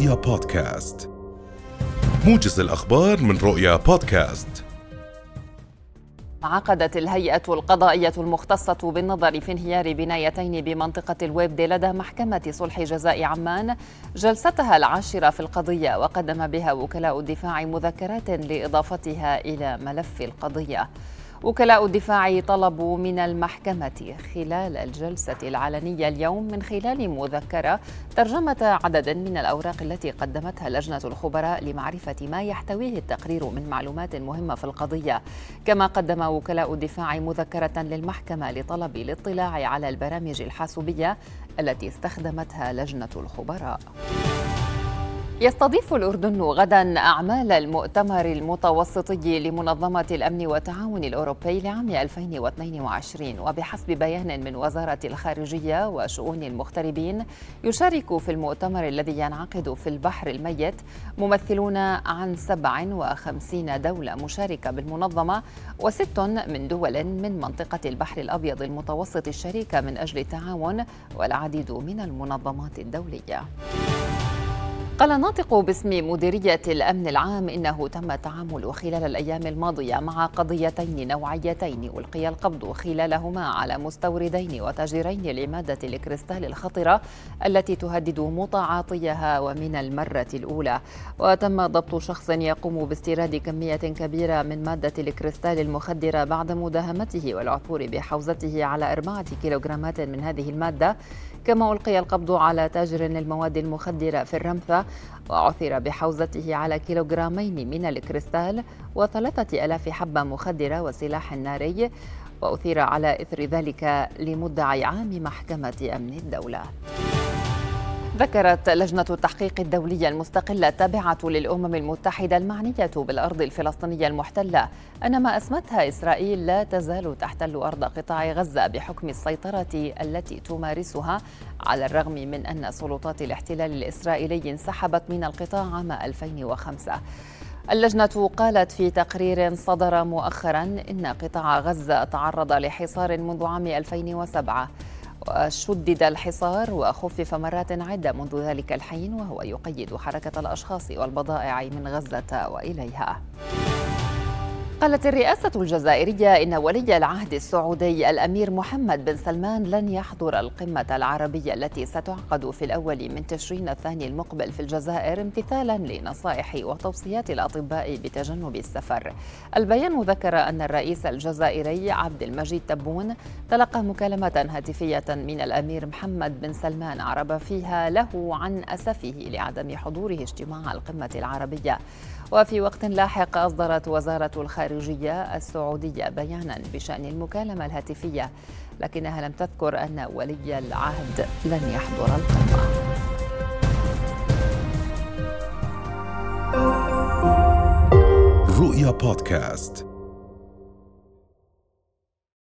رؤيا بودكاست. موجز الأخبار من رؤيا بودكاست. عقدت الهيئة القضائية المختصة بالنظر في انهيار بنايتين بمنطقة الويبد لدى محكمة صلح جزاء عمان جلستها العاشرة في القضية وقدم بها وكلاء الدفاع مذكرات لإضافتها إلى ملف القضية. وكلاء الدفاع طلبوا من المحكمة خلال الجلسة العلنية اليوم من خلال مذكرة ترجمة عدد من الأوراق التي قدمتها لجنة الخبراء لمعرفة ما يحتويه التقرير من معلومات مهمة في القضية. كما قدم وكلاء الدفاع مذكرة للمحكمة لطلب الاطلاع على البرامج الحاسوبية التي استخدمتها لجنة الخبراء. يستضيف الأردن غدا أعمال المؤتمر المتوسطي لمنظمة الأمن والتعاون الأوروبي لعام 2022 وبحسب بيان من وزارة الخارجية وشؤون المغتربين يشارك في المؤتمر الذي ينعقد في البحر الميت ممثلون عن 57 دولة مشاركة بالمنظمة وست من دول من منطقة البحر الأبيض المتوسط الشريكة من أجل التعاون والعديد من المنظمات الدولية. قال ناطق باسم مديرية الأمن العام إنه تم التعامل خلال الأيام الماضية مع قضيتين نوعيتين ألقي القبض خلالهما على مستوردين وتاجرين لمادة الكريستال الخطرة التي تهدد متعاطيها ومن المرة الأولى. وتم ضبط شخص يقوم باستيراد كمية كبيرة من مادة الكريستال المخدرة بعد مداهمته والعثور بحوزته على أربعة كيلوغرامات من هذه المادة. كما ألقي القبض على تاجر للمواد المخدرة في الرمثة وعثر بحوزته على كيلوغرامين من الكريستال وثلاثة ألاف حبة مخدرة وسلاح ناري وأثير على إثر ذلك لمدعي عام محكمة أمن الدولة. ذكرت لجنة التحقيق الدولية المستقلة التابعة للأمم المتحدة المعنية بالأرض الفلسطينية المحتلة أن ما أسمتها إسرائيل لا تزال تحتل أرض قطاع غزة بحكم السيطرة التي تمارسها على الرغم من أن سلطات الاحتلال الإسرائيلي انسحبت من القطاع عام 2005 اللجنة قالت في تقرير صدر مؤخرا إن قطاع غزة تعرض لحصار منذ عام 2007 وشدد الحصار وخفف مرات عدة منذ ذلك الحين وهو يقيد حركة الأشخاص والبضائع من غزة وإليها. قالت الرئاسة الجزائرية إن ولي العهد السعودي الأمير محمد بن سلمان لن يحضر القمة العربية التي ستعقد في الأول من تشرين الثاني المقبل في الجزائر امتثالا لنصائح وتوصيات الأطباء بتجنب السفر. البيان ذكر أن الرئيس الجزائري عبد المجيد تبون تلقى مكالمة هاتفية من الأمير محمد بن سلمان عرب فيها له عن أسفه لعدم حضوره اجتماع القمة العربية. وفي وقت لاحق أصدرت وزارة الخارجية السعودية بيانا بشأن المكالمة الهاتفية لكنها لم تذكر أن ولي العهد لن يحضر القمة رؤيا بودكاست.